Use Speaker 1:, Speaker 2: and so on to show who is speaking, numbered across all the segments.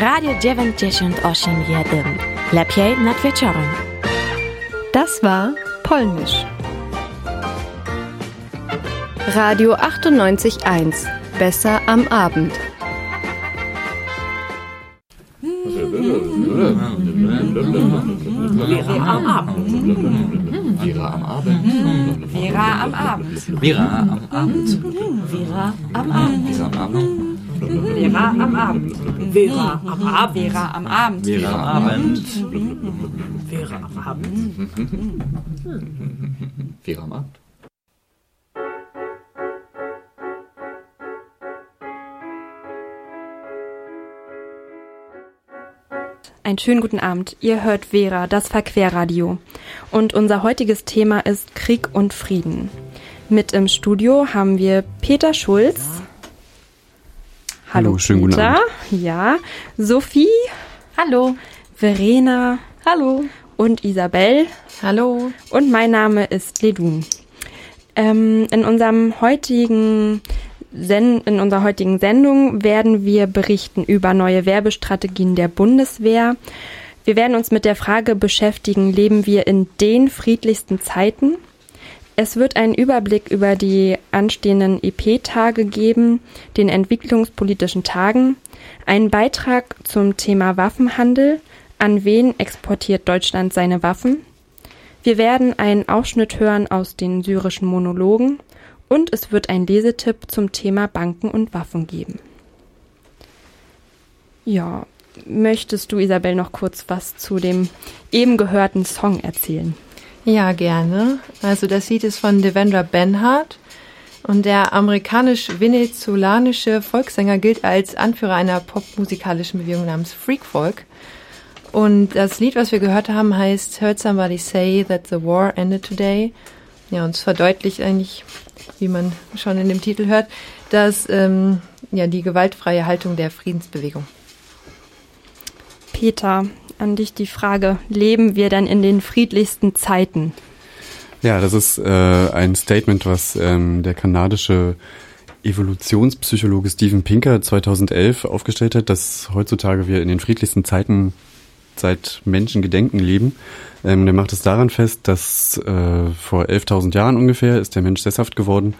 Speaker 1: Radio 98,1. Lepiej nad wieczorem.
Speaker 2: Das war Polnisch. Radio 98.1. Besser am Abend.
Speaker 3: Vera am Abend.
Speaker 4: Vera am Abend.
Speaker 3: Vera am Abend.
Speaker 4: Vera am Abend.
Speaker 3: Vera am Abend.
Speaker 4: Vera am Abend.
Speaker 3: Vera am Abend. Vera am Abend. Vera am Abend.
Speaker 4: Vera am Abend.
Speaker 3: Vera am Abend.
Speaker 4: Vera am Abend.
Speaker 5: Einen schönen guten Abend. Ihr hört Vera, das Verquerradio. Und unser heutiges Thema ist Krieg und Frieden. Mit im Studio haben wir Peter Schulz. Hallo,
Speaker 6: Hallo, schönen guten. Abend.
Speaker 5: Ja. Sophie. Hallo. Verena. Hallo. Und Isabel.
Speaker 2: Hallo.
Speaker 5: Und mein Name ist Ledun. Ähm, in unserem heutigen Sen in unserer heutigen Sendung werden wir berichten über neue Werbestrategien der Bundeswehr. Wir werden uns mit der Frage beschäftigen, leben wir in den friedlichsten Zeiten? Es wird einen Überblick über die anstehenden EP-Tage geben, den entwicklungspolitischen Tagen, einen Beitrag zum Thema Waffenhandel, an wen exportiert Deutschland seine Waffen, wir werden einen Ausschnitt hören aus den syrischen Monologen und es wird ein Lesetipp zum Thema Banken und Waffen geben. Ja, möchtest du, Isabel, noch kurz was zu dem eben gehörten Song erzählen?
Speaker 7: Ja, gerne. Also das Lied ist von Devendra Benhart und der amerikanisch-venezolanische Volkssänger gilt als Anführer einer popmusikalischen Bewegung namens Freak Folk. Und das Lied, was wir gehört haben, heißt Heard Somebody Say That the War Ended Today. Ja, und es verdeutlicht eigentlich, wie man schon in dem Titel hört, dass ähm, ja die gewaltfreie Haltung der Friedensbewegung.
Speaker 5: Peter, an dich die Frage, leben wir denn in den friedlichsten Zeiten?
Speaker 6: Ja, das ist äh, ein Statement, was ähm, der kanadische Evolutionspsychologe Steven Pinker 2011 aufgestellt hat, dass heutzutage wir in den friedlichsten Zeiten seit Menschengedenken leben. Ähm, der macht es daran fest, dass äh, vor 11.000 Jahren ungefähr ist der Mensch sesshaft geworden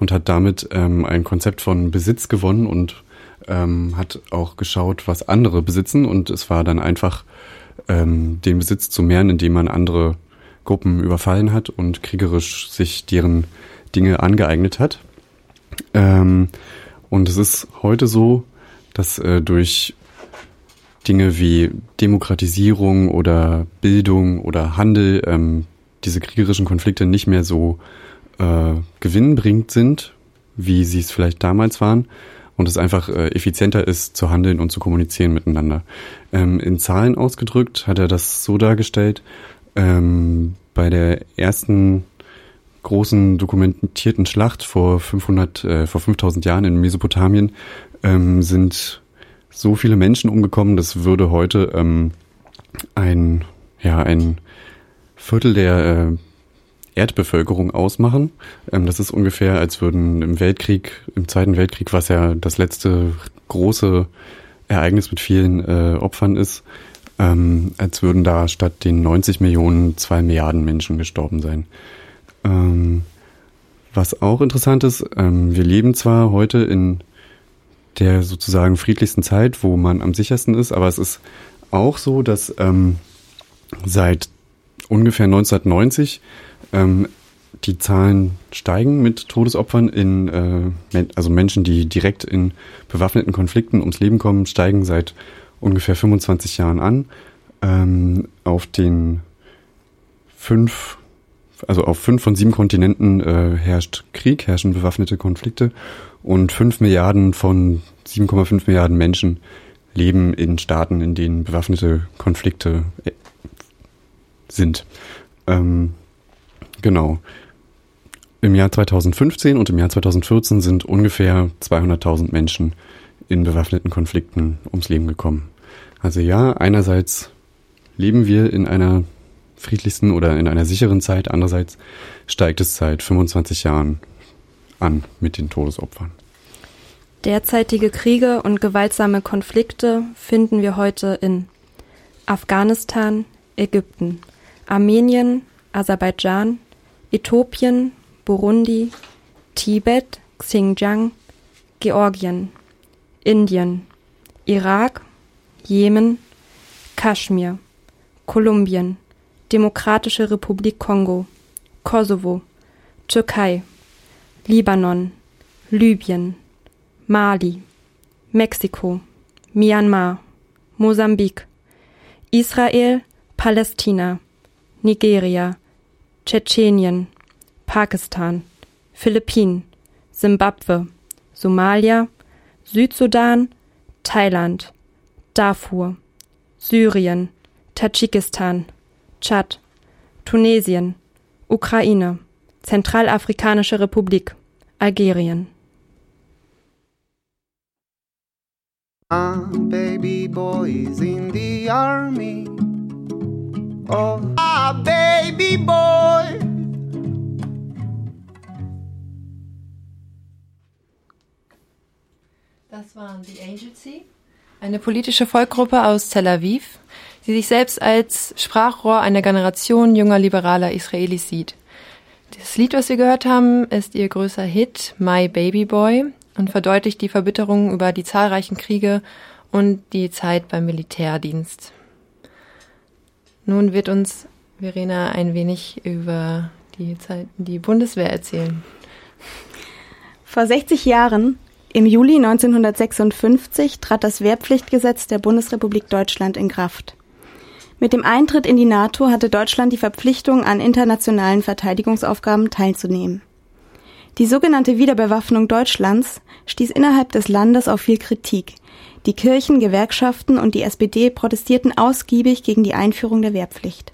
Speaker 6: und hat damit ähm, ein Konzept von Besitz gewonnen und ähm, hat auch geschaut, was andere besitzen und es war dann einfach ähm, den Besitz zu mehren, indem man andere Gruppen überfallen hat und kriegerisch sich deren Dinge angeeignet hat. Ähm, und es ist heute so, dass äh, durch Dinge wie Demokratisierung oder Bildung oder Handel ähm, diese kriegerischen Konflikte nicht mehr so äh, gewinnbringend sind, wie sie es vielleicht damals waren und es einfach äh, effizienter ist zu handeln und zu kommunizieren miteinander. Ähm, in Zahlen ausgedrückt hat er das so dargestellt, ähm, bei der ersten großen dokumentierten Schlacht vor 500, äh, vor 5000 Jahren in Mesopotamien ähm, sind so viele Menschen umgekommen, das würde heute ähm, ein, ja, ein Viertel der äh, Erdbevölkerung ausmachen. Ähm, das ist ungefähr, als würden im Weltkrieg, im Zweiten Weltkrieg, was ja das letzte große Ereignis mit vielen äh, Opfern ist, ähm, als würden da statt den 90 Millionen zwei Milliarden Menschen gestorben sein. Ähm, was auch interessant ist, ähm, wir leben zwar heute in der sozusagen friedlichsten Zeit, wo man am sichersten ist, aber es ist auch so, dass ähm, seit ungefähr 1990 ähm, die Zahlen steigen mit Todesopfern in, äh, also Menschen, die direkt in bewaffneten Konflikten ums Leben kommen, steigen seit ungefähr 25 Jahren an. Ähm, auf den fünf, also auf fünf von sieben Kontinenten äh, herrscht Krieg, herrschen bewaffnete Konflikte und fünf Milliarden von 7,5 Milliarden Menschen leben in Staaten, in denen bewaffnete Konflikte äh, sind. Ähm, genau. Im Jahr 2015 und im Jahr 2014 sind ungefähr 200.000 Menschen in bewaffneten Konflikten ums Leben gekommen. Also ja, einerseits leben wir in einer friedlichsten oder in einer sicheren Zeit, andererseits steigt es seit 25 Jahren an mit den Todesopfern.
Speaker 8: Derzeitige Kriege und gewaltsame Konflikte finden wir heute in Afghanistan, Ägypten, Armenien, Aserbaidschan, Äthiopien, Burundi, Tibet, Xinjiang, Georgien, Indien, Irak, Jemen, Kaschmir, Kolumbien, Demokratische Republik Kongo, Kosovo, Türkei, Libanon, Libyen, Mali, Mexiko, Myanmar, Mosambik, Israel, Palästina, Nigeria, Tschetschenien, Pakistan, Philippinen, Simbabwe, Somalia, Südsudan, Thailand, Darfur, Syrien, Tadschikistan, Tschad, Tunesien, Ukraine, Zentralafrikanische Republik, Algerien.
Speaker 9: My baby boy in the army. Oh, ah, baby boy.
Speaker 7: Das waren Angel Sea, eine politische Volksgruppe aus Tel Aviv, die sich selbst als Sprachrohr einer Generation junger liberaler Israelis sieht. Das Lied, was wir gehört haben, ist ihr größter Hit My Baby Boy und verdeutlicht die Verbitterung über die zahlreichen Kriege und die Zeit beim Militärdienst. Nun wird uns Verena ein wenig über die Zeit, die Bundeswehr erzählen.
Speaker 10: Vor 60 Jahren, im Juli 1956, trat das Wehrpflichtgesetz der Bundesrepublik Deutschland in Kraft. Mit dem Eintritt in die NATO hatte Deutschland die Verpflichtung, an internationalen Verteidigungsaufgaben teilzunehmen. Die sogenannte Wiederbewaffnung Deutschlands stieß innerhalb des Landes auf viel Kritik. Die Kirchen, Gewerkschaften und die SPD protestierten ausgiebig gegen die Einführung der Wehrpflicht.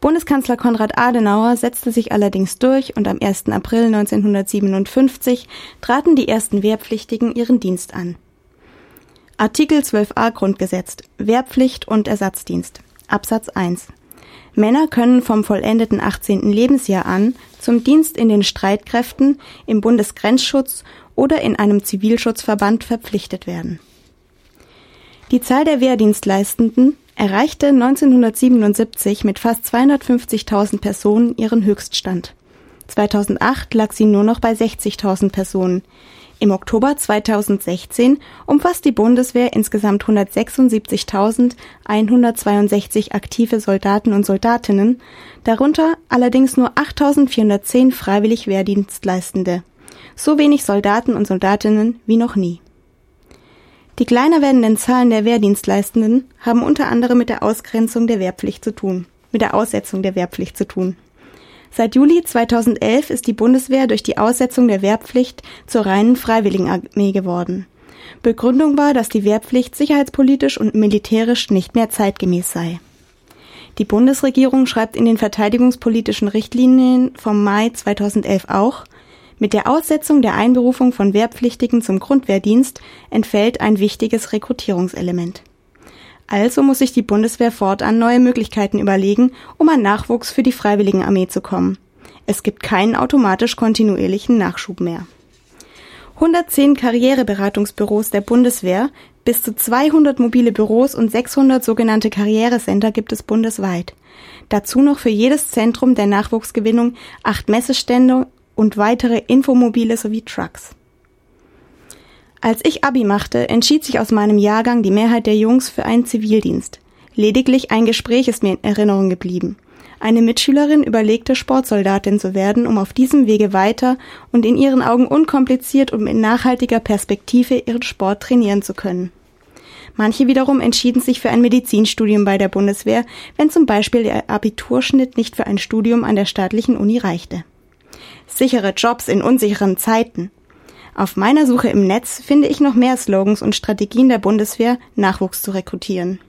Speaker 10: Bundeskanzler Konrad Adenauer setzte sich allerdings durch und am 1. April 1957 traten die ersten Wehrpflichtigen ihren Dienst an. Artikel 12a Grundgesetz Wehrpflicht und Ersatzdienst Absatz 1 Männer können vom vollendeten 18. Lebensjahr an zum Dienst in den Streitkräften, im Bundesgrenzschutz oder in einem Zivilschutzverband verpflichtet werden. Die Zahl der Wehrdienstleistenden erreichte 1977 mit fast 250.000 Personen ihren Höchststand. 2008 lag sie nur noch bei 60.000 Personen. Im Oktober 2016 umfasst die Bundeswehr insgesamt 176.162 aktive Soldaten und Soldatinnen, darunter allerdings nur 8.410 freiwillig Wehrdienstleistende. So wenig Soldaten und Soldatinnen wie noch nie. Kleiner werdenden Zahlen der Wehrdienstleistenden haben unter anderem mit der Ausgrenzung der Wehrpflicht zu tun, mit der Aussetzung der Wehrpflicht zu tun. Seit Juli 2011 ist die Bundeswehr durch die Aussetzung der Wehrpflicht zur reinen Freiwilligenarmee geworden. Begründung war, dass die Wehrpflicht sicherheitspolitisch und militärisch nicht mehr zeitgemäß sei. Die Bundesregierung schreibt in den verteidigungspolitischen Richtlinien vom Mai 2011 auch, mit der Aussetzung der Einberufung von Wehrpflichtigen zum Grundwehrdienst entfällt ein wichtiges Rekrutierungselement. Also muss sich die Bundeswehr fortan neue Möglichkeiten überlegen, um an Nachwuchs für die Freiwilligenarmee zu kommen. Es gibt keinen automatisch kontinuierlichen Nachschub mehr. 110 Karriereberatungsbüros der Bundeswehr, bis zu 200 mobile Büros und 600 sogenannte Karrierecenter gibt es bundesweit. Dazu noch für jedes Zentrum der Nachwuchsgewinnung acht Messestände und weitere Infomobile sowie Trucks. Als ich Abi machte, entschied sich aus meinem Jahrgang die Mehrheit der Jungs für einen Zivildienst. Lediglich ein Gespräch ist mir in Erinnerung geblieben. Eine Mitschülerin überlegte, Sportsoldatin zu werden, um auf diesem Wege weiter und in ihren Augen unkompliziert und mit nachhaltiger Perspektive ihren Sport trainieren zu können. Manche wiederum entschieden sich für ein Medizinstudium bei der Bundeswehr, wenn zum Beispiel der Abiturschnitt nicht für ein Studium an der staatlichen Uni reichte. Sichere Jobs in unsicheren Zeiten. Auf meiner Suche im Netz finde ich noch mehr Slogans und Strategien der Bundeswehr, Nachwuchs zu rekrutieren.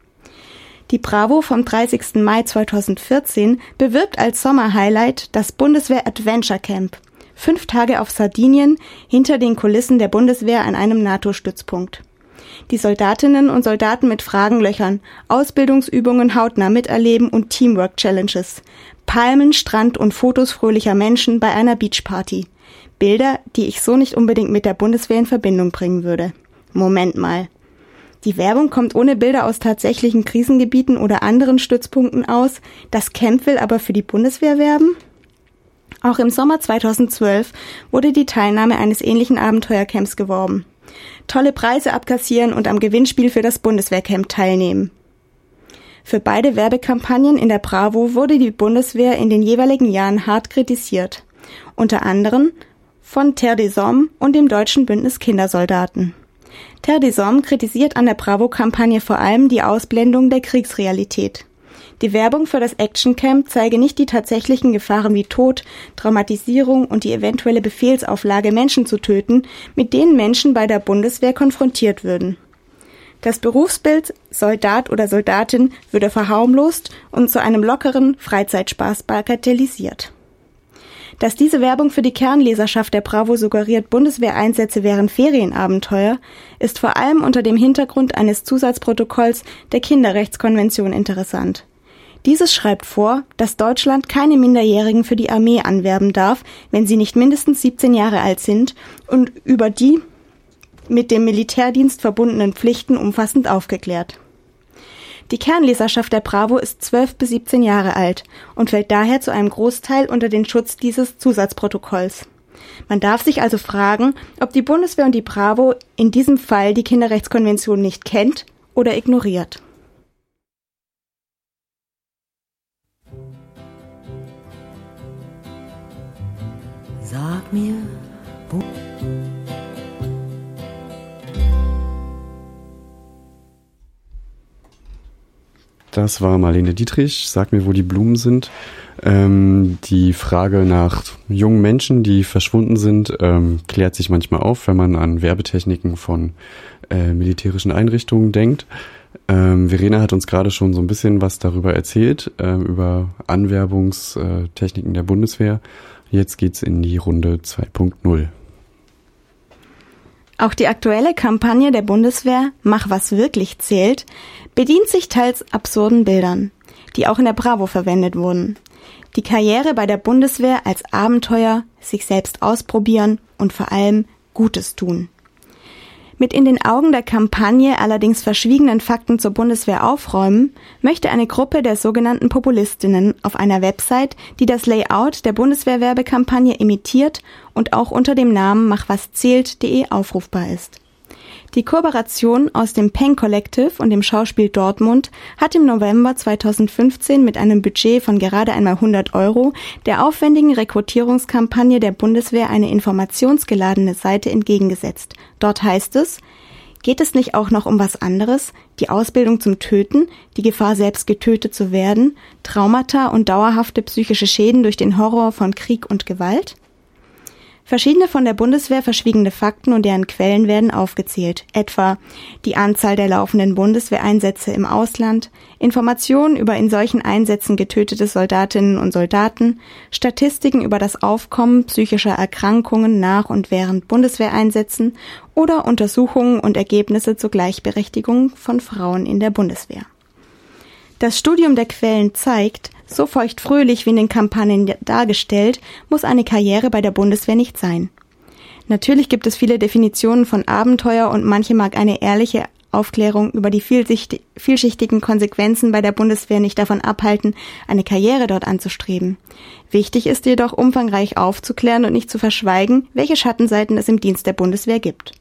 Speaker 10: Die Bravo vom 30. Mai 2014 bewirbt als Sommerhighlight das Bundeswehr Adventure Camp. Fünf Tage auf Sardinien hinter den Kulissen der Bundeswehr an einem NATO-Stützpunkt. Die Soldatinnen und Soldaten mit Fragenlöchern, Ausbildungsübungen hautnah miterleben und Teamwork-Challenges. Palmen, Strand und Fotos fröhlicher Menschen bei einer Beachparty. Bilder, die ich so nicht unbedingt mit der Bundeswehr in Verbindung bringen würde. Moment mal. Die Werbung kommt ohne Bilder aus tatsächlichen Krisengebieten oder anderen Stützpunkten aus. Das Camp will aber für die Bundeswehr werben? Auch im Sommer 2012 wurde die Teilnahme eines ähnlichen Abenteuercamps geworben. Tolle Preise abkassieren und am Gewinnspiel für das Bundeswehrcamp teilnehmen. Für beide Werbekampagnen in der Bravo wurde die Bundeswehr in den jeweiligen Jahren hart kritisiert. Unter anderem von Terre des Hommes und dem Deutschen Bündnis Kindersoldaten. Terre des Hommes kritisiert an der Bravo-Kampagne vor allem die Ausblendung der Kriegsrealität. Die Werbung für das Actioncamp zeige nicht die tatsächlichen Gefahren wie Tod, Traumatisierung und die eventuelle Befehlsauflage, Menschen zu töten, mit denen Menschen bei der Bundeswehr konfrontiert würden. Das Berufsbild Soldat oder Soldatin würde verharmlost und zu einem lockeren Freizeitspaß bagatellisiert. Dass diese Werbung für die Kernleserschaft der Bravo suggeriert, Bundeswehreinsätze wären Ferienabenteuer, ist vor allem unter dem Hintergrund eines Zusatzprotokolls der Kinderrechtskonvention interessant. Dieses schreibt vor, dass Deutschland keine Minderjährigen für die Armee anwerben darf, wenn sie nicht mindestens 17 Jahre alt sind und über die mit dem Militärdienst verbundenen Pflichten umfassend aufgeklärt. Die Kernleserschaft der Bravo ist 12 bis 17 Jahre alt und fällt daher zu einem Großteil unter den Schutz dieses Zusatzprotokolls. Man darf sich also fragen, ob die Bundeswehr und die Bravo in diesem Fall die Kinderrechtskonvention nicht kennt oder ignoriert.
Speaker 11: Sag mir, wo
Speaker 6: Das war Marlene Dietrich. Sag mir, wo die Blumen sind. Ähm, die Frage nach jungen Menschen, die verschwunden sind, ähm, klärt sich manchmal auf, wenn man an Werbetechniken von äh, militärischen Einrichtungen denkt. Ähm, Verena hat uns gerade schon so ein bisschen was darüber erzählt, äh, über Anwerbungstechniken der Bundeswehr. Jetzt geht's in die Runde 2.0.
Speaker 10: Auch die aktuelle Kampagne der Bundeswehr Mach was wirklich zählt bedient sich teils absurden Bildern, die auch in der Bravo verwendet wurden. Die Karriere bei der Bundeswehr als Abenteuer, sich selbst ausprobieren und vor allem Gutes tun. Mit in den Augen der Kampagne allerdings verschwiegenen Fakten zur Bundeswehr aufräumen, möchte eine Gruppe der sogenannten Populistinnen auf einer Website, die das Layout der Bundeswehrwerbekampagne imitiert und auch unter dem Namen machwaszählt.de aufrufbar ist. Die Kooperation aus dem Peng Collective und dem Schauspiel Dortmund hat im November 2015 mit einem Budget von gerade einmal 100 Euro der aufwendigen Rekrutierungskampagne der Bundeswehr eine informationsgeladene Seite entgegengesetzt. Dort heißt es, Geht es nicht auch noch um was anderes? Die Ausbildung zum Töten, die Gefahr selbst getötet zu werden, Traumata und dauerhafte psychische Schäden durch den Horror von Krieg und Gewalt? Verschiedene von der Bundeswehr verschwiegene Fakten und deren Quellen werden aufgezählt, etwa die Anzahl der laufenden Bundeswehreinsätze im Ausland, Informationen über in solchen Einsätzen getötete Soldatinnen und Soldaten, Statistiken über das Aufkommen psychischer Erkrankungen nach und während Bundeswehreinsätzen oder Untersuchungen und Ergebnisse zur Gleichberechtigung von Frauen in der Bundeswehr. Das Studium der Quellen zeigt, so feuchtfröhlich wie in den Kampagnen dargestellt, muss eine Karriere bei der Bundeswehr nicht sein. Natürlich gibt es viele Definitionen von Abenteuer und manche mag eine ehrliche Aufklärung über die vielschichtigen Konsequenzen bei der Bundeswehr nicht davon abhalten, eine Karriere dort anzustreben. Wichtig ist jedoch, umfangreich aufzuklären und nicht zu verschweigen, welche Schattenseiten es im Dienst der Bundeswehr gibt.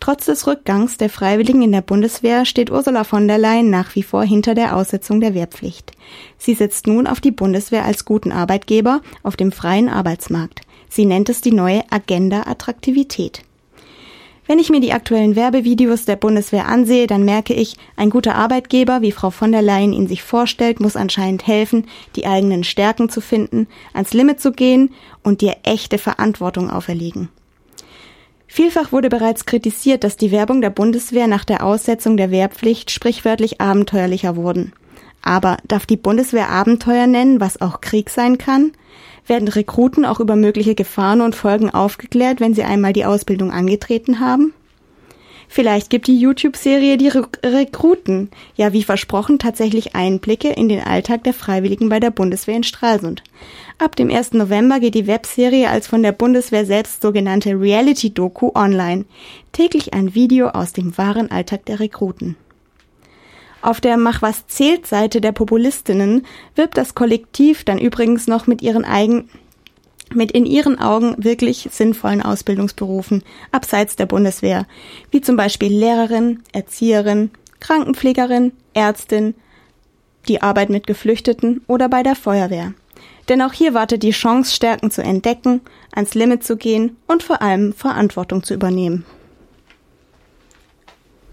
Speaker 10: Trotz des Rückgangs der Freiwilligen in der Bundeswehr steht Ursula von der Leyen nach wie vor hinter der Aussetzung der Wehrpflicht. Sie setzt nun auf die Bundeswehr als guten Arbeitgeber auf dem freien Arbeitsmarkt. Sie nennt es die neue Agenda Attraktivität. Wenn ich mir die aktuellen Werbevideos der Bundeswehr ansehe, dann merke ich, ein guter Arbeitgeber, wie Frau von der Leyen ihn sich vorstellt, muss anscheinend helfen, die eigenen Stärken zu finden, ans Limit zu gehen und dir echte Verantwortung auferlegen. Vielfach wurde bereits kritisiert, dass die Werbung der Bundeswehr nach der Aussetzung der Wehrpflicht sprichwörtlich abenteuerlicher wurden. Aber darf die Bundeswehr Abenteuer nennen, was auch Krieg sein kann? Werden Rekruten auch über mögliche Gefahren und Folgen aufgeklärt, wenn sie einmal die Ausbildung angetreten haben? Vielleicht gibt die YouTube-Serie die Re Rekruten, ja wie versprochen, tatsächlich Einblicke in den Alltag der Freiwilligen bei der Bundeswehr in Stralsund. Ab dem 1. November geht die Webserie als von der Bundeswehr selbst sogenannte Reality-Doku online. Täglich ein Video aus dem wahren Alltag der Rekruten. Auf der Mach was zählt Seite der Populistinnen wirbt das Kollektiv dann übrigens noch mit ihren eigenen mit in ihren Augen wirklich sinnvollen Ausbildungsberufen abseits der Bundeswehr, wie zum Beispiel Lehrerin, Erzieherin, Krankenpflegerin, Ärztin, die Arbeit mit Geflüchteten oder bei der Feuerwehr. Denn auch hier wartet die Chance, Stärken zu entdecken, ans Limit zu gehen und vor allem Verantwortung zu übernehmen.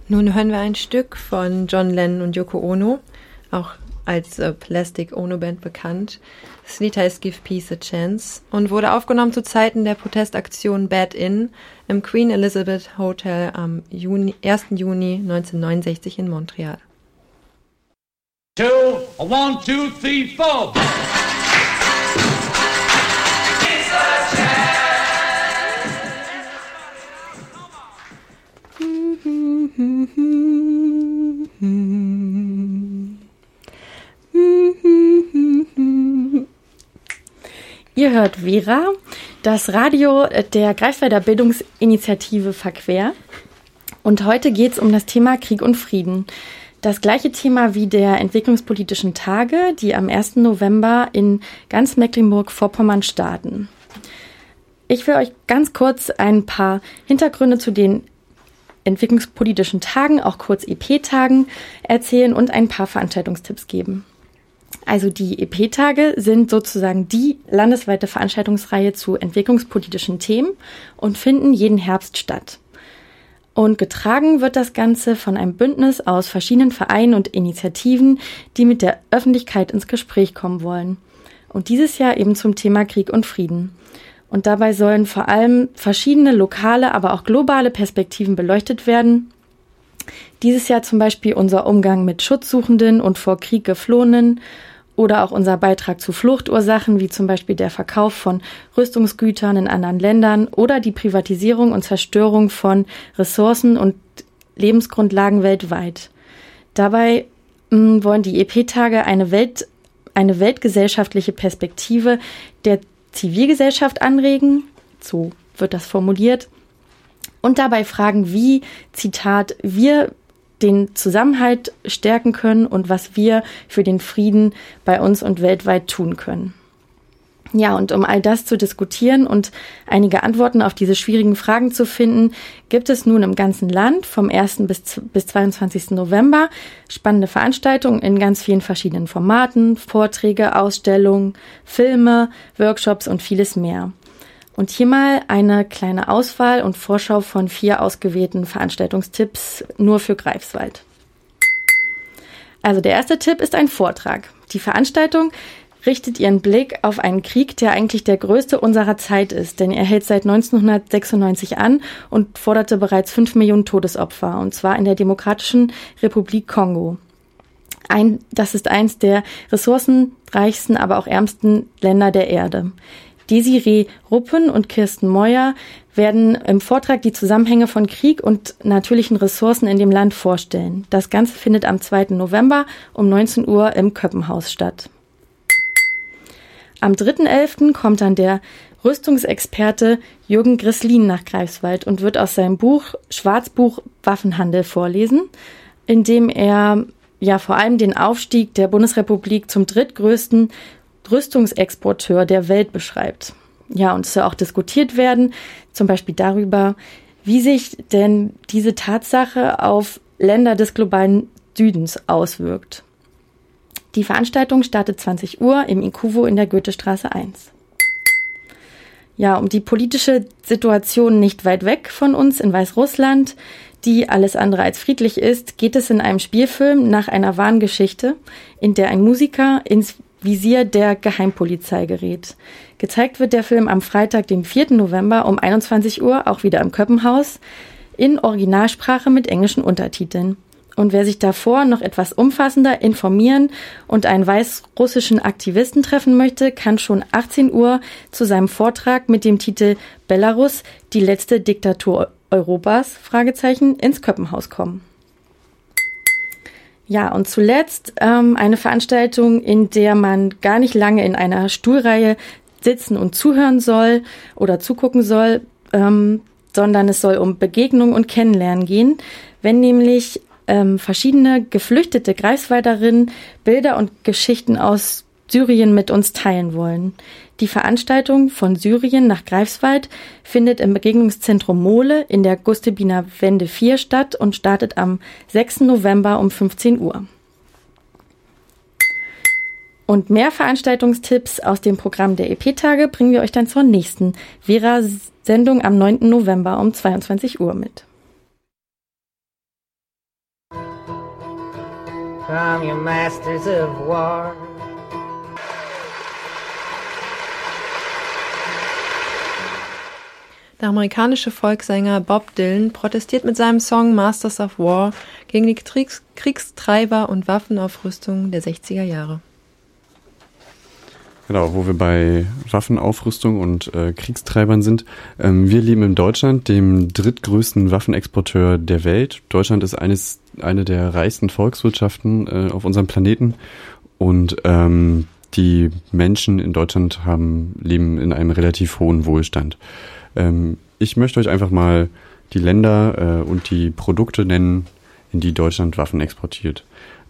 Speaker 7: Nun hören wir ein Stück von John Lennon und Yoko Ono, auch als äh, Plastic Ono Band bekannt. Das Lied heißt Give Peace a Chance und wurde aufgenommen zu Zeiten der Protestaktion Bad Inn im Queen Elizabeth Hotel am Juni, 1. Juni 1969 in Montreal.
Speaker 12: Two, one, two, three, four.
Speaker 8: Ihr hört Vera, das Radio der Greifswalder Bildungsinitiative Verquer. Und heute geht es um das Thema Krieg und Frieden. Das gleiche Thema wie der entwicklungspolitischen Tage, die am 1. November in ganz Mecklenburg-Vorpommern starten. Ich will euch ganz kurz ein paar Hintergründe zu den entwicklungspolitischen Tagen, auch kurz EP-Tagen, erzählen und ein paar Veranstaltungstipps geben. Also die EP-Tage sind sozusagen die landesweite Veranstaltungsreihe zu entwicklungspolitischen Themen und finden jeden Herbst statt. Und getragen wird das Ganze von einem Bündnis aus verschiedenen Vereinen und Initiativen, die mit der Öffentlichkeit ins Gespräch kommen wollen. Und dieses Jahr eben zum Thema Krieg und Frieden. Und dabei sollen vor allem verschiedene lokale, aber auch globale Perspektiven beleuchtet werden. Dieses Jahr zum Beispiel unser Umgang mit Schutzsuchenden und vor Krieg geflohenen oder auch unser Beitrag zu Fluchtursachen, wie zum Beispiel der Verkauf von Rüstungsgütern in anderen Ländern oder die Privatisierung und Zerstörung von Ressourcen und Lebensgrundlagen weltweit. Dabei mh, hm, wollen die EP-Tage eine Welt, eine weltgesellschaftliche Perspektive der Zivilgesellschaft anregen, so wird das formuliert, und dabei fragen, wie, Zitat, wir den Zusammenhalt stärken können und was wir für den Frieden bei uns und weltweit tun können. Ja, und um all das zu diskutieren und einige Antworten auf diese schwierigen Fragen zu finden, gibt es nun im ganzen Land vom 1. bis, bis 22. November spannende Veranstaltungen in ganz vielen verschiedenen Formaten, Vorträge, Ausstellungen, Filme, Workshops und vieles mehr. Und hier mal eine kleine Auswahl und Vorschau von vier ausgewählten Veranstaltungstipps nur für Greifswald. Also der erste Tipp ist ein Vortrag. Die Veranstaltung richtet ihren Blick auf einen Krieg, der eigentlich der größte unserer Zeit ist, denn er hält seit 1996 an und forderte bereits fünf Millionen Todesopfer, und zwar in der Demokratischen Republik Kongo. Ein, das ist eins der ressourcenreichsten, aber auch ärmsten Länder der Erde. Desiree Ruppen und Kirsten Meuer werden im Vortrag die Zusammenhänge von Krieg und natürlichen Ressourcen in dem Land vorstellen. Das Ganze findet am 2. November um 19 Uhr im Köppenhaus statt. Am 3.11. kommt dann der Rüstungsexperte Jürgen Grislin nach Greifswald und wird aus seinem Buch Schwarzbuch Waffenhandel vorlesen, in dem er ja vor allem den Aufstieg der Bundesrepublik zum drittgrößten Rüstungsexporteur der Welt beschreibt. Ja, und es soll auch diskutiert werden, zum Beispiel darüber, wie sich denn diese Tatsache auf Länder des globalen Südens auswirkt. Die Veranstaltung startet 20 Uhr im Inkuvo in der Goethestraße 1. Ja, um die politische Situation nicht weit weg von uns in Weißrussland, die alles andere als friedlich ist, geht es in einem Spielfilm nach einer wahren Geschichte, in der ein Musiker ins Visier der Geheimpolizei gerät. Gezeigt wird der Film am Freitag, dem 4. November um 21 Uhr, auch wieder im Köppenhaus, in Originalsprache mit englischen Untertiteln. Und wer sich davor noch etwas umfassender informieren und einen weißrussischen Aktivisten treffen möchte, kann schon 18 Uhr zu seinem Vortrag mit dem Titel Belarus, die letzte Diktatur Europas, Fragezeichen, ins Köppenhaus kommen. Ja, und zuletzt ähm, eine Veranstaltung, in der man gar nicht lange in einer Stuhlreihe sitzen und zuhören soll oder zugucken soll, ähm, sondern es soll um Begegnung und Kennenlernen gehen, wenn nämlich ähm, verschiedene geflüchtete Greifswalderinnen Bilder und Geschichten aus Syrien mit uns teilen wollen. Die Veranstaltung von Syrien nach Greifswald findet im Begegnungszentrum Mole in der Gustebiner Wende 4 statt und startet am 6. November um 15 Uhr. Und mehr Veranstaltungstipps aus dem Programm der EP-Tage bringen wir euch dann zur nächsten Vera-Sendung am 9. November um 22 Uhr mit.
Speaker 13: From your masters of war.
Speaker 7: Der amerikanische Volkssänger Bob Dylan protestiert mit seinem Song Masters of War gegen die Kriegs Kriegstreiber und Waffenaufrüstung der 60er Jahre.
Speaker 6: Genau, wo wir bei Waffenaufrüstung und äh, Kriegstreibern sind. Ähm, wir leben in Deutschland, dem drittgrößten Waffenexporteur der Welt. Deutschland ist eines, eine der reichsten Volkswirtschaften äh, auf unserem Planeten und ähm, die Menschen in Deutschland haben, leben in einem relativ hohen Wohlstand. Ähm, ich möchte euch einfach mal die Länder äh, und die Produkte nennen, in die Deutschland Waffen exportiert.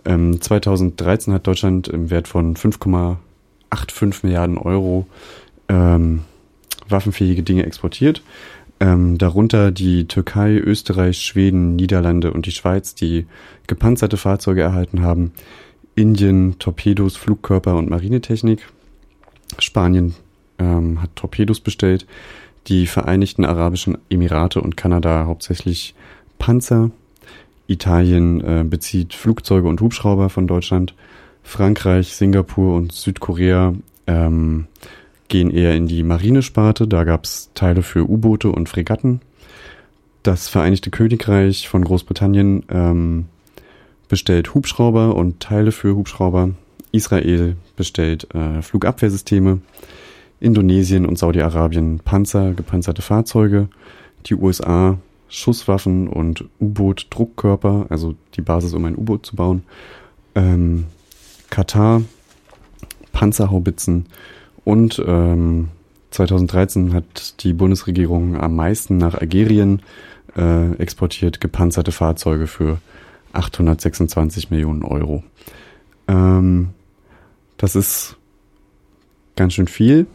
Speaker 6: Ähm, 2013 hat Deutschland im Wert von 5,85 Milliarden Euro ähm, waffenfähige Dinge exportiert. Ähm, darunter die Türkei, Österreich, Schweden, Niederlande und die Schweiz, die gepanzerte Fahrzeuge erhalten haben. Indien Torpedos, Flugkörper und Marinetechnik. Spanien ähm, hat Torpedos bestellt die Vereinigten Arabischen Emirate und Kanada hauptsächlich Panzer. Italien äh, bezieht Flugzeuge und Hubschrauber von Deutschland. Frankreich, Singapur und Südkorea ähm, gehen eher in die Marinesparte. Da gab es Teile für U-Boote und Fregatten. Das Vereinigte Königreich von Großbritannien ähm, bestellt Hubschrauber und Teile für Hubschrauber. Israel bestellt äh, Flugabwehrsysteme. Indonesien und Saudi-Arabien Panzer, gepanzerte Fahrzeuge, die USA Schusswaffen und U-Boot-Druckkörper, also die Basis, um ein U-Boot zu bauen, ähm, Katar Panzerhaubitzen und ähm, 2013 hat die Bundesregierung am meisten nach Algerien äh, exportiert gepanzerte Fahrzeuge für 826 Millionen Euro. Ähm, das ist ganz schön viel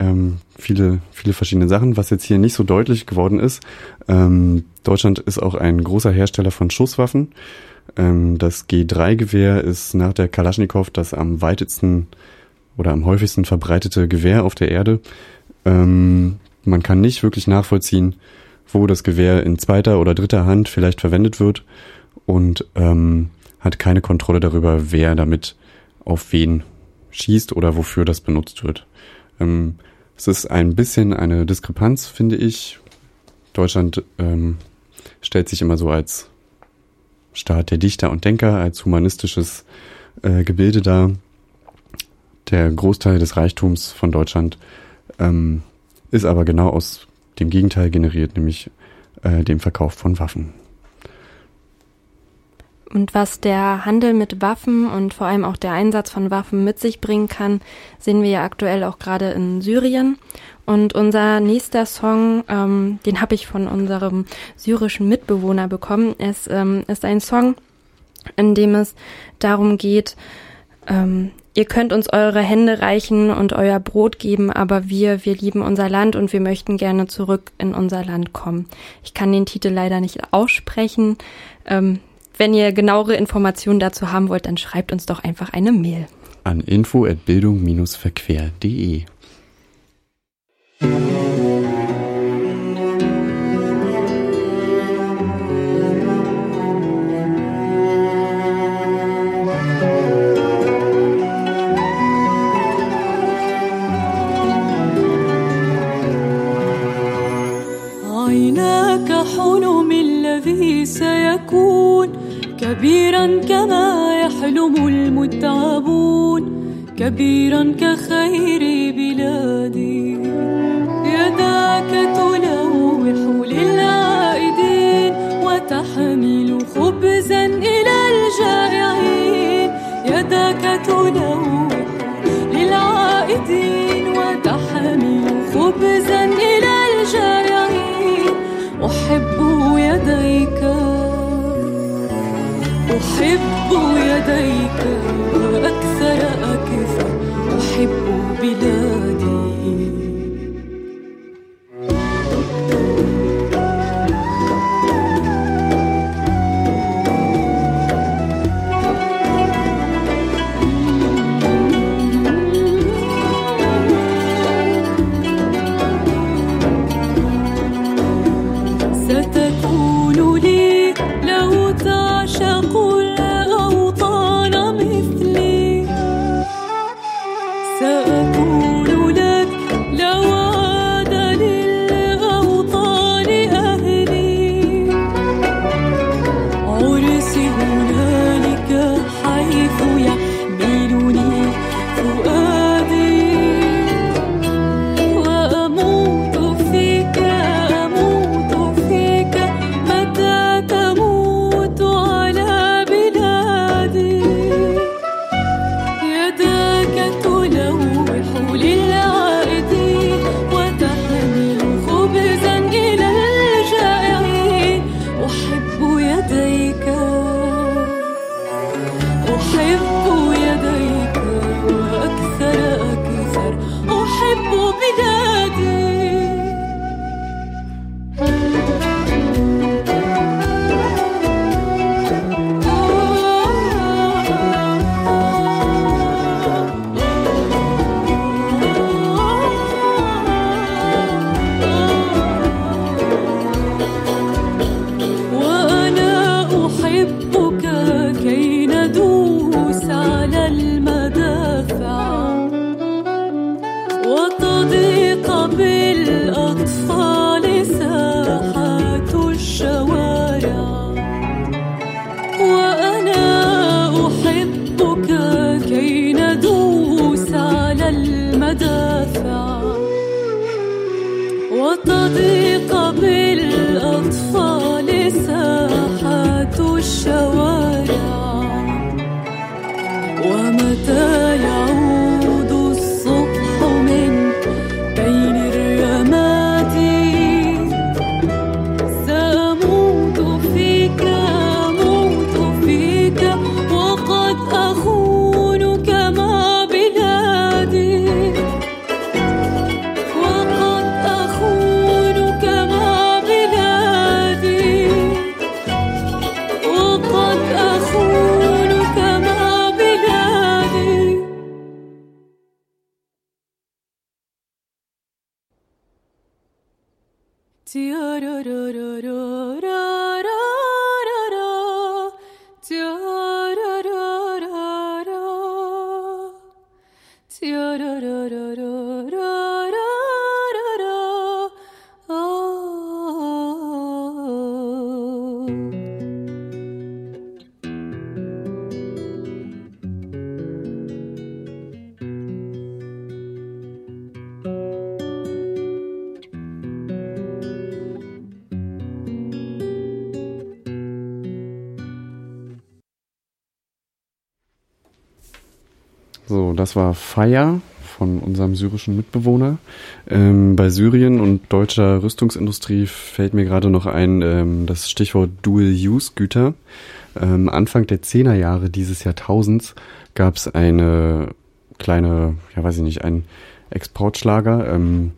Speaker 6: ähm, viele, viele verschiedene Sachen. Was jetzt hier nicht so deutlich geworden ist, ähm, Deutschland ist auch ein großer Hersteller von Schusswaffen. Ähm, das G3-Gewehr ist nach der Kalaschnikow das am weitesten oder am häufigsten verbreitete Gewehr auf der Erde. Ähm, man kann nicht wirklich nachvollziehen, wo das Gewehr in zweiter oder dritter Hand vielleicht verwendet wird und ähm, hat keine Kontrolle darüber, wer damit auf wen schießt oder wofür das benutzt wird. Ähm, es ist ein bisschen eine Diskrepanz, finde ich. Deutschland ähm, stellt sich immer so als Staat der Dichter und Denker, als humanistisches äh, Gebilde dar. Der Großteil des Reichtums von Deutschland ähm, ist aber genau aus dem Gegenteil generiert, nämlich äh, dem Verkauf von Waffen.
Speaker 8: Und was der Handel mit Waffen und vor allem auch der Einsatz von Waffen mit sich bringen kann, sehen wir ja aktuell auch gerade in Syrien. Und unser nächster Song, ähm, den habe ich von unserem syrischen Mitbewohner bekommen. Es ähm, ist ein Song, in dem es darum geht, ähm, ihr könnt uns eure Hände reichen und euer Brot geben, aber wir, wir lieben unser Land und wir möchten gerne zurück in unser Land kommen. Ich kann den Titel leider nicht aussprechen. Ähm, wenn ihr genauere Informationen dazu haben wollt, dann schreibt uns doch einfach eine Mail.
Speaker 6: An
Speaker 14: info at bildung-verquer.de كبيرا كما يحلم المتعبون كبيرا كخير بلادي يداك تلوح للعائدين وتحمل خبزا إلى الجائعين. يدك تلوح يديك.
Speaker 6: Siyorororo. Das war Fire von unserem syrischen Mitbewohner. Ähm, bei Syrien und deutscher Rüstungsindustrie fällt mir gerade noch ein ähm, das Stichwort Dual-Use-Güter. Ähm, Anfang der Zehnerjahre dieses Jahrtausends gab es eine kleine, ja weiß ich nicht, ein Exportschlager. Ähm,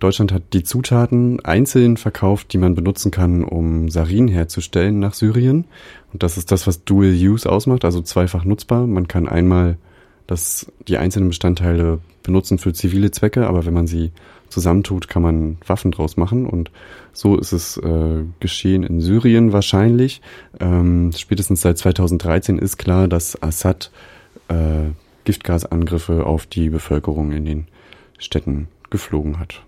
Speaker 6: Deutschland hat die Zutaten einzeln verkauft, die man benutzen kann, um Sarin herzustellen nach Syrien. Und das ist das, was Dual Use ausmacht, also zweifach nutzbar. Man kann einmal das, die einzelnen Bestandteile benutzen für zivile Zwecke, aber wenn man sie zusammentut, kann man Waffen draus machen. Und so ist es äh, geschehen in Syrien wahrscheinlich. Ähm, spätestens seit 2013 ist klar, dass Assad äh, Giftgasangriffe auf die Bevölkerung in den Städten geflogen hat.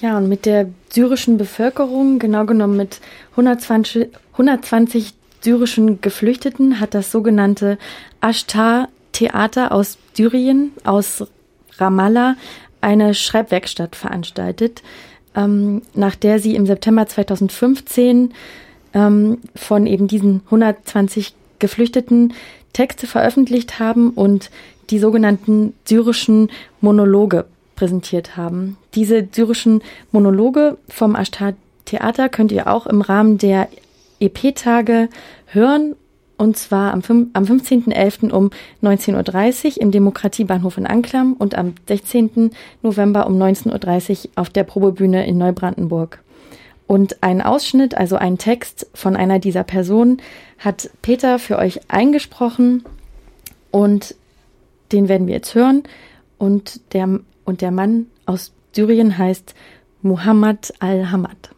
Speaker 8: Ja, und mit der syrischen Bevölkerung, genau genommen mit 120, 120 syrischen Geflüchteten, hat das sogenannte Ashtar-Theater aus Syrien, aus Ramallah, eine Schreibwerkstatt veranstaltet. ähm, nach der sie im September 2015 ähm, von eben diesen 120 Geflüchteten Texte veröffentlicht haben und die sogenannten syrischen Monologe präsentiert haben. Diese syrischen Monologe vom Ashtar Theater könnt ihr auch im Rahmen der EP-Tage hören und zwar am, am 15.11. um 19.30 Uhr im Demokratiebahnhof in Anklam und am 16. November um 19.30 Uhr auf der Probebühne in Neubrandenburg. Und ein Ausschnitt, also ein Text von einer dieser Personen, hat Peter für euch eingesprochen und den werden wir jetzt hören. Und der, und der Mann aus Syrien heißt Muhammad al-Hamad.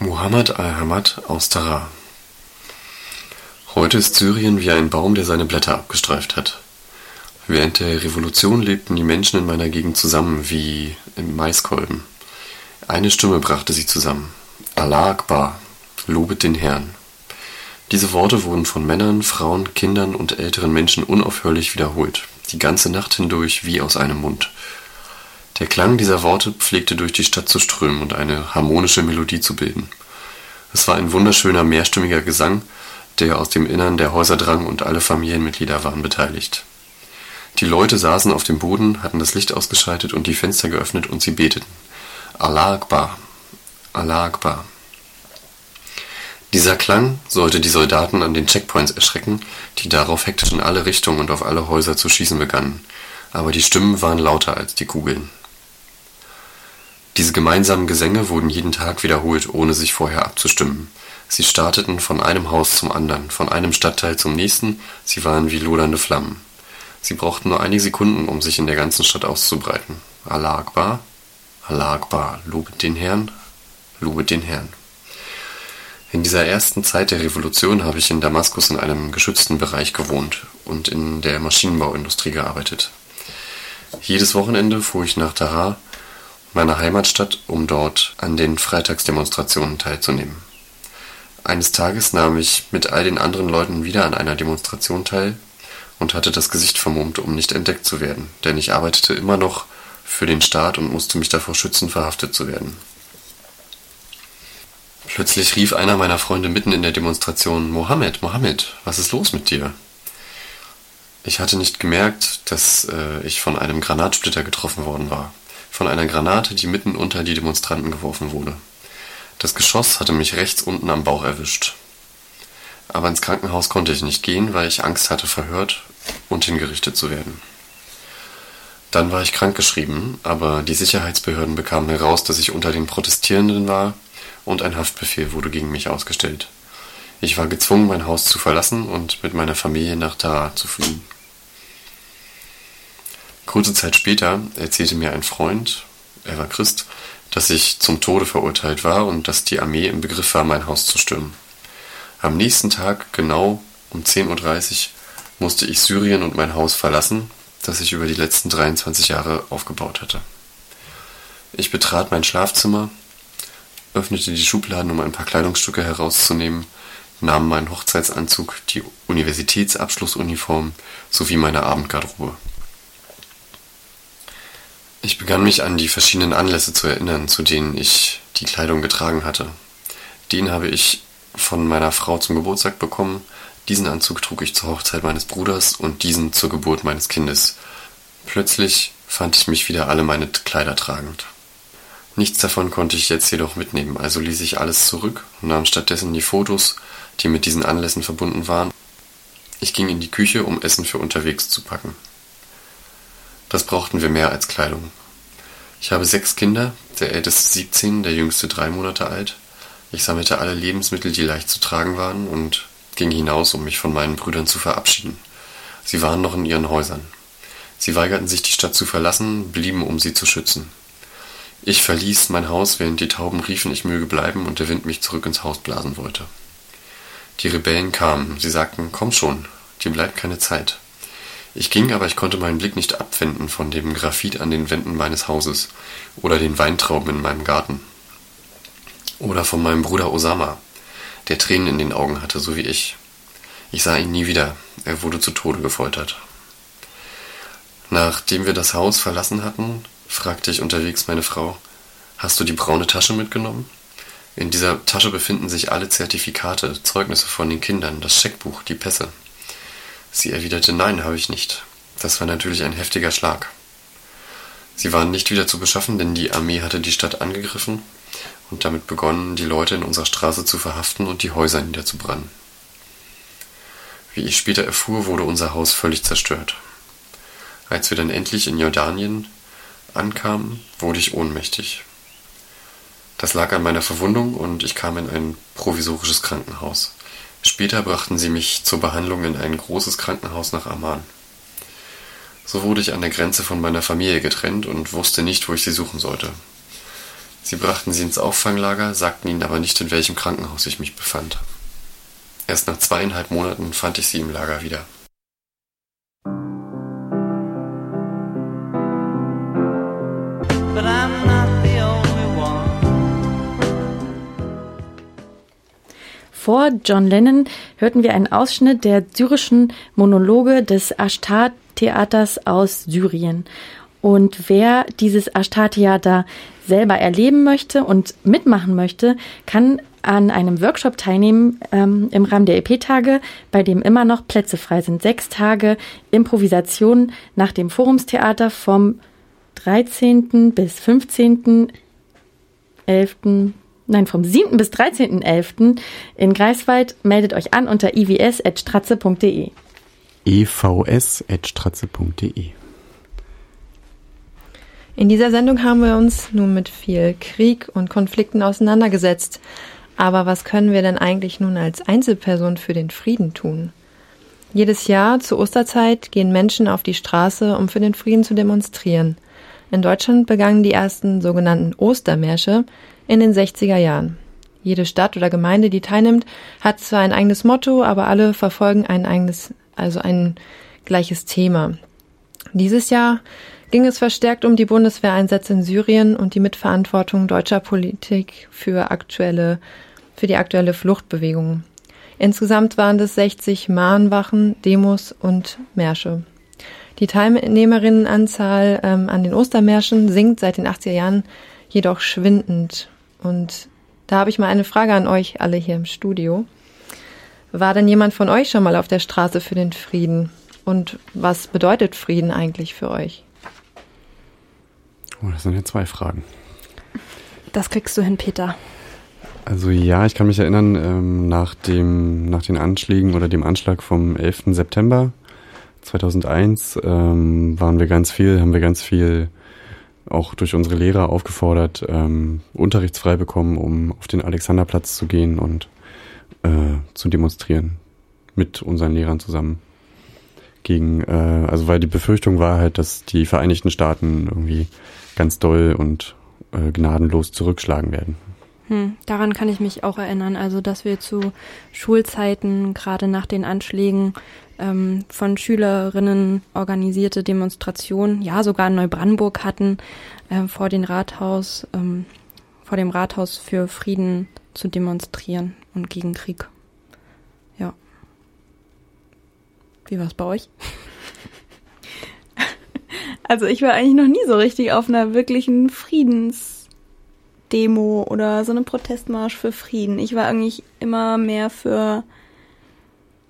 Speaker 15: Muhammad al-Hamad aus Tara. Heute ist Syrien wie ein Baum, der seine Blätter abgestreift hat. Während der Revolution lebten die Menschen in meiner Gegend zusammen wie im Maiskolben. Eine Stimme brachte sie zusammen. Allah Akbar, lobet den Herrn. Diese Worte wurden von Männern, Frauen, Kindern und älteren Menschen unaufhörlich wiederholt, die ganze Nacht hindurch wie aus einem Mund. Der Klang dieser Worte pflegte durch die Stadt zu strömen und eine harmonische Melodie zu bilden. Es war ein wunderschöner mehrstimmiger Gesang, der aus dem Innern der Häuser drang und alle Familienmitglieder waren beteiligt. Die Leute saßen auf dem Boden, hatten das Licht ausgeschaltet und die Fenster geöffnet und sie beteten. Allah Akbar, Allah Akbar. Dieser Klang sollte die Soldaten an den Checkpoints erschrecken, die darauf hektisch in alle Richtungen und auf alle Häuser zu schießen begannen, aber die Stimmen waren lauter als die Kugeln. Diese gemeinsamen Gesänge wurden jeden Tag wiederholt, ohne sich vorher abzustimmen. Sie starteten von einem Haus zum anderen, von einem Stadtteil zum nächsten, sie waren wie lodernde Flammen. Sie brauchten nur einige Sekunden, um sich in der ganzen Stadt auszubreiten. Allah Akbar, Allah Akbar, lobet den Herrn, lobet den Herrn. In dieser ersten Zeit der Revolution habe ich in Damaskus in einem geschützten Bereich gewohnt und in der Maschinenbauindustrie gearbeitet. Jedes Wochenende fuhr ich nach Tahar meiner Heimatstadt, um dort an den Freitagsdemonstrationen teilzunehmen. Eines Tages nahm ich mit all den anderen Leuten wieder an einer Demonstration teil und hatte das Gesicht vermummt, um nicht entdeckt zu werden, denn ich arbeitete immer noch für den Staat und musste mich davor schützen, verhaftet zu werden. Plötzlich rief einer meiner Freunde mitten in der Demonstration Mohammed, Mohammed, was ist los mit dir? Ich hatte nicht gemerkt, dass äh, ich von einem Granatsplitter getroffen worden war von einer Granate, die mitten unter die Demonstranten geworfen wurde. Das Geschoss hatte mich rechts unten am Bauch erwischt. Aber ins Krankenhaus konnte ich nicht gehen, weil ich Angst hatte, verhört und hingerichtet zu werden. Dann war ich krankgeschrieben, aber die Sicherheitsbehörden bekamen heraus, dass ich unter den Protestierenden war und ein Haftbefehl wurde gegen mich ausgestellt. Ich war gezwungen, mein Haus zu verlassen und mit meiner Familie nach Tara zu fliehen. Kurze Zeit später erzählte mir ein Freund, er war Christ, dass ich zum Tode verurteilt war und dass die Armee im Begriff war, mein Haus zu stürmen. Am nächsten Tag, genau um 10.30 Uhr, musste ich Syrien und mein Haus verlassen, das ich über die letzten 23 Jahre aufgebaut hatte. Ich betrat mein Schlafzimmer, öffnete die Schubladen, um ein paar Kleidungsstücke herauszunehmen, nahm meinen Hochzeitsanzug, die Universitätsabschlussuniform sowie meine Abendgarderobe. Ich begann mich an die verschiedenen Anlässe zu erinnern, zu denen ich die Kleidung getragen hatte. Den habe ich von meiner Frau zum Geburtstag bekommen, diesen Anzug trug ich zur Hochzeit meines Bruders und diesen zur Geburt meines Kindes. Plötzlich fand ich mich wieder alle meine Kleider tragend. Nichts davon konnte ich jetzt jedoch mitnehmen, also ließ ich alles zurück und nahm stattdessen die Fotos, die mit diesen Anlässen verbunden waren. Ich ging in die Küche, um Essen für unterwegs zu packen. Das brauchten wir mehr als Kleidung. Ich habe sechs Kinder, der älteste 17, der jüngste drei Monate alt. Ich sammelte alle Lebensmittel, die leicht zu tragen waren, und ging hinaus, um mich von meinen Brüdern zu verabschieden. Sie waren noch in ihren Häusern. Sie weigerten sich, die Stadt zu verlassen, blieben, um sie zu schützen. Ich verließ mein Haus, während die Tauben riefen, ich möge bleiben und der Wind mich zurück ins Haus blasen wollte. Die Rebellen kamen. Sie sagten, komm schon, dir bleibt keine Zeit. Ich ging, aber ich konnte meinen Blick nicht abwenden von dem Graphit an den Wänden meines Hauses oder den Weintrauben in meinem Garten. Oder von meinem Bruder Osama, der Tränen in den Augen hatte, so wie ich. Ich sah ihn nie wieder, er wurde zu Tode gefoltert. Nachdem wir das Haus verlassen hatten, fragte ich unterwegs meine Frau, hast du die braune Tasche mitgenommen? In dieser Tasche befinden sich alle Zertifikate, Zeugnisse von den Kindern, das Scheckbuch, die Pässe. Sie erwiderte, nein, habe ich nicht. Das war natürlich ein heftiger Schlag. Sie waren nicht wieder zu beschaffen, denn die Armee hatte die Stadt angegriffen und damit begonnen, die Leute in unserer Straße zu verhaften und die Häuser niederzubrennen. Wie ich später erfuhr, wurde unser Haus völlig zerstört. Als wir dann endlich in Jordanien ankamen, wurde ich ohnmächtig. Das lag an meiner Verwundung und ich kam in ein provisorisches Krankenhaus. Später brachten sie mich zur Behandlung in ein großes Krankenhaus nach Amman. So wurde ich an der Grenze von meiner Familie getrennt und wusste nicht, wo ich sie suchen sollte. Sie brachten sie ins Auffanglager, sagten ihnen aber nicht, in welchem Krankenhaus ich mich befand. Erst nach zweieinhalb Monaten fand ich sie im Lager wieder.
Speaker 8: Vor John Lennon hörten wir einen Ausschnitt der syrischen Monologe des Ashtar-Theaters aus Syrien. Und wer dieses Ashtar-Theater selber erleben möchte und mitmachen möchte, kann an einem Workshop teilnehmen ähm, im Rahmen der EP-Tage, bei dem immer noch Plätze frei sind. Sechs Tage Improvisation nach dem Forumstheater vom 13. bis 15. 11. Nein, vom 7. bis 13.11. in Greifswald. Meldet euch an unter ivs.stratze.de.
Speaker 6: evs.stratze.de.
Speaker 7: In dieser Sendung haben wir uns nun mit viel Krieg und Konflikten auseinandergesetzt. Aber was können wir denn eigentlich nun als Einzelperson für den Frieden tun? Jedes Jahr zur Osterzeit gehen Menschen auf die Straße, um für den Frieden zu demonstrieren. In Deutschland begannen die ersten sogenannten Ostermärsche in den 60er Jahren. Jede Stadt oder Gemeinde, die teilnimmt, hat zwar ein eigenes Motto, aber alle verfolgen ein eigenes, also ein gleiches Thema. Dieses Jahr ging es verstärkt um die Bundeswehreinsätze in Syrien und die Mitverantwortung deutscher Politik für aktuelle, für die aktuelle Fluchtbewegung. Insgesamt waren es 60 Mahnwachen, Demos und Märsche. Die Teilnehmerinnenanzahl ähm, an den Ostermärschen sinkt seit den 80er Jahren jedoch schwindend. Und da habe ich mal eine Frage an euch alle hier im Studio. War denn jemand von euch schon mal auf der Straße für den Frieden? Und was bedeutet Frieden eigentlich für euch?
Speaker 6: Oh, das sind ja zwei Fragen.
Speaker 5: Das kriegst du hin, Peter.
Speaker 6: Also ja, ich kann mich erinnern, ähm, nach, dem, nach den Anschlägen oder dem Anschlag vom 11. September 2001 ähm, waren wir ganz viel, haben wir ganz viel auch durch unsere Lehrer aufgefordert, ähm, unterrichtsfrei bekommen, um auf den Alexanderplatz zu gehen und äh, zu demonstrieren mit unseren Lehrern zusammen gegen, äh, also weil die Befürchtung war halt, dass die Vereinigten Staaten irgendwie ganz doll und äh, gnadenlos zurückschlagen werden.
Speaker 5: Hm, daran kann ich mich auch erinnern. Also, dass wir zu Schulzeiten, gerade nach den Anschlägen, ähm, von Schülerinnen organisierte Demonstrationen, ja sogar in Neubrandenburg hatten, äh, vor dem Rathaus, ähm, vor dem Rathaus für Frieden zu demonstrieren und gegen Krieg. Ja. Wie war's bei euch?
Speaker 10: Also ich war eigentlich noch nie so richtig auf einer wirklichen Friedensdemo oder so einem Protestmarsch für Frieden. Ich war eigentlich immer mehr für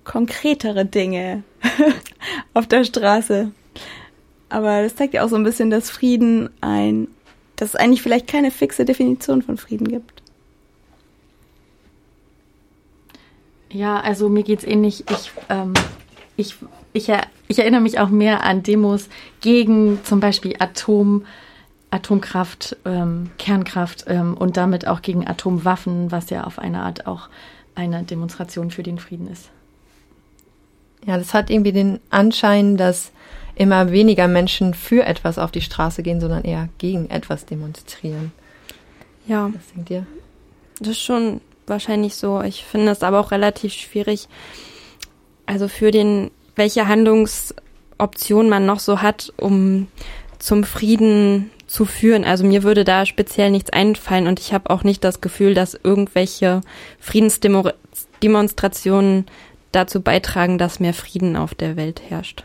Speaker 10: konkretere Dinge auf der Straße. Aber das zeigt ja auch so ein bisschen, dass Frieden ein, dass es eigentlich vielleicht keine fixe Definition von Frieden gibt.
Speaker 8: Ja, also mir geht's ähnlich. Ich, ähm, ich, ich, er, ich erinnere mich auch mehr an Demos gegen zum Beispiel Atom, Atomkraft, ähm, Kernkraft ähm, und damit auch gegen Atomwaffen, was ja auf eine Art auch eine Demonstration für den Frieden ist.
Speaker 7: Ja, das hat irgendwie den Anschein, dass immer weniger Menschen für etwas auf die Straße gehen, sondern eher gegen etwas demonstrieren.
Speaker 5: Ja.
Speaker 7: Was denkt ihr?
Speaker 5: Das ist schon wahrscheinlich so. Ich finde es aber auch relativ schwierig, also für den, welche Handlungsoption man noch so hat, um zum Frieden zu führen. Also mir würde da speziell nichts einfallen und ich habe auch nicht das Gefühl, dass irgendwelche Friedensdemonstrationen dazu beitragen, dass mehr Frieden auf der Welt herrscht.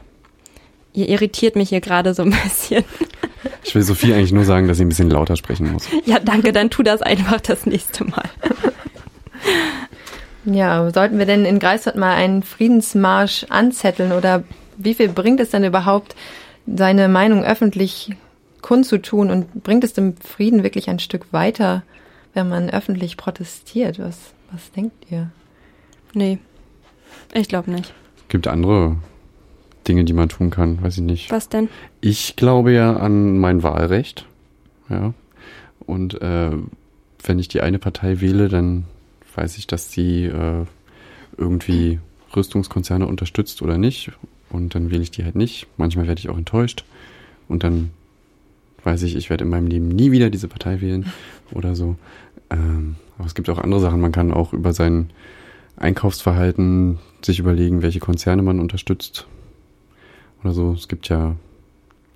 Speaker 5: Ihr irritiert mich hier gerade so ein bisschen.
Speaker 6: Ich will Sophie eigentlich nur sagen, dass sie ein bisschen lauter sprechen muss.
Speaker 5: Ja, danke, dann tu das einfach das nächste Mal.
Speaker 7: Ja, sollten wir denn in Greifswald mal einen Friedensmarsch anzetteln oder wie viel bringt es denn überhaupt, seine Meinung öffentlich kundzutun und bringt es dem Frieden wirklich ein Stück weiter, wenn man öffentlich protestiert? Was, was denkt ihr?
Speaker 5: Nee, ich glaube nicht.
Speaker 6: Es gibt andere Dinge, die man tun kann, weiß ich nicht.
Speaker 5: Was denn?
Speaker 6: Ich glaube ja an mein Wahlrecht. Ja. Und äh, wenn ich die eine Partei wähle, dann weiß ich, dass sie äh, irgendwie Rüstungskonzerne unterstützt oder nicht. Und dann wähle ich die halt nicht. Manchmal werde ich auch enttäuscht. Und dann weiß ich, ich werde in meinem Leben nie wieder diese Partei wählen oder so. Ähm, aber es gibt auch andere Sachen. Man kann auch über sein Einkaufsverhalten sich überlegen, welche Konzerne man unterstützt oder so. Es gibt ja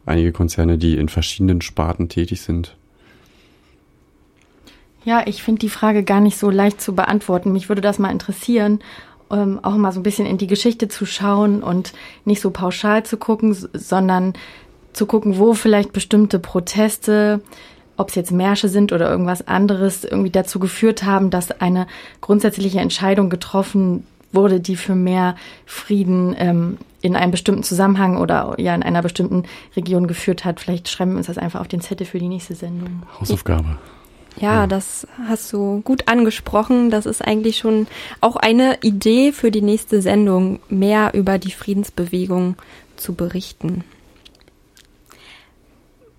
Speaker 6: einige Konzerne, die in verschiedenen Sparten tätig sind.
Speaker 8: Ja, ich finde die Frage gar nicht so leicht zu beantworten. Mich würde das mal interessieren, ähm, auch mal so ein bisschen in die Geschichte zu schauen und nicht so pauschal zu gucken, sondern zu gucken, wo vielleicht bestimmte Proteste, ob es jetzt Märsche sind oder irgendwas anderes, irgendwie dazu geführt haben, dass eine grundsätzliche Entscheidung getroffen wurde, die für mehr Frieden ähm, in einem bestimmten Zusammenhang oder ja in einer bestimmten Region geführt hat. Vielleicht schreiben wir uns das einfach auf den Zettel für die nächste Sendung.
Speaker 6: Hausaufgabe.
Speaker 5: Ja, das hast du gut angesprochen. Das ist eigentlich schon auch eine Idee für die nächste Sendung, mehr über die Friedensbewegung zu berichten.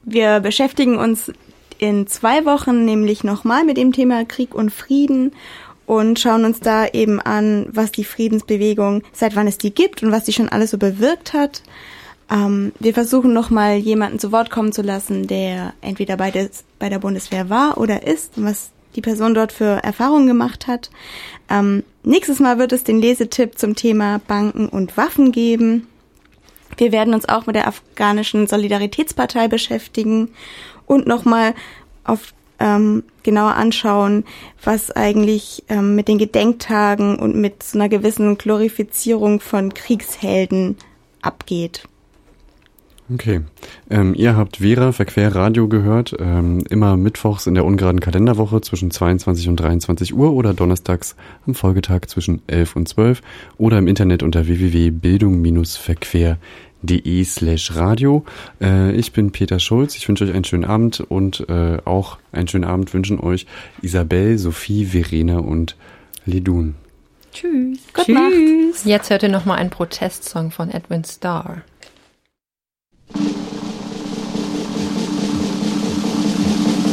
Speaker 10: Wir beschäftigen uns in zwei Wochen nämlich nochmal mit dem Thema Krieg und Frieden und schauen uns da eben an, was die Friedensbewegung, seit wann es die gibt und was die schon alles so bewirkt hat. Ähm, wir versuchen nochmal jemanden zu Wort kommen zu lassen, der entweder bei, des, bei der Bundeswehr war oder ist und was die Person dort für Erfahrungen gemacht hat. Ähm, nächstes Mal wird es den Lesetipp zum Thema Banken und Waffen geben. Wir werden uns auch mit der afghanischen Solidaritätspartei beschäftigen und nochmal auf ähm, genauer anschauen, was eigentlich ähm, mit den Gedenktagen und mit so einer gewissen Glorifizierung von Kriegshelden abgeht.
Speaker 6: Okay. Ähm, ihr habt Vera Verquer Radio gehört, ähm, immer mittwochs in der ungeraden Kalenderwoche zwischen 22 und 23 Uhr oder donnerstags am Folgetag zwischen 11 und 12 oder im Internet unter www.bildung-verquer.de slash radio. Äh, ich bin Peter Schulz, ich wünsche euch einen schönen Abend und äh, auch einen schönen Abend wünschen euch Isabel, Sophie, Verena und Ledun.
Speaker 5: Tschüss.
Speaker 7: Tschüss. Jetzt hört ihr nochmal einen Protestsong von Edwin Starr.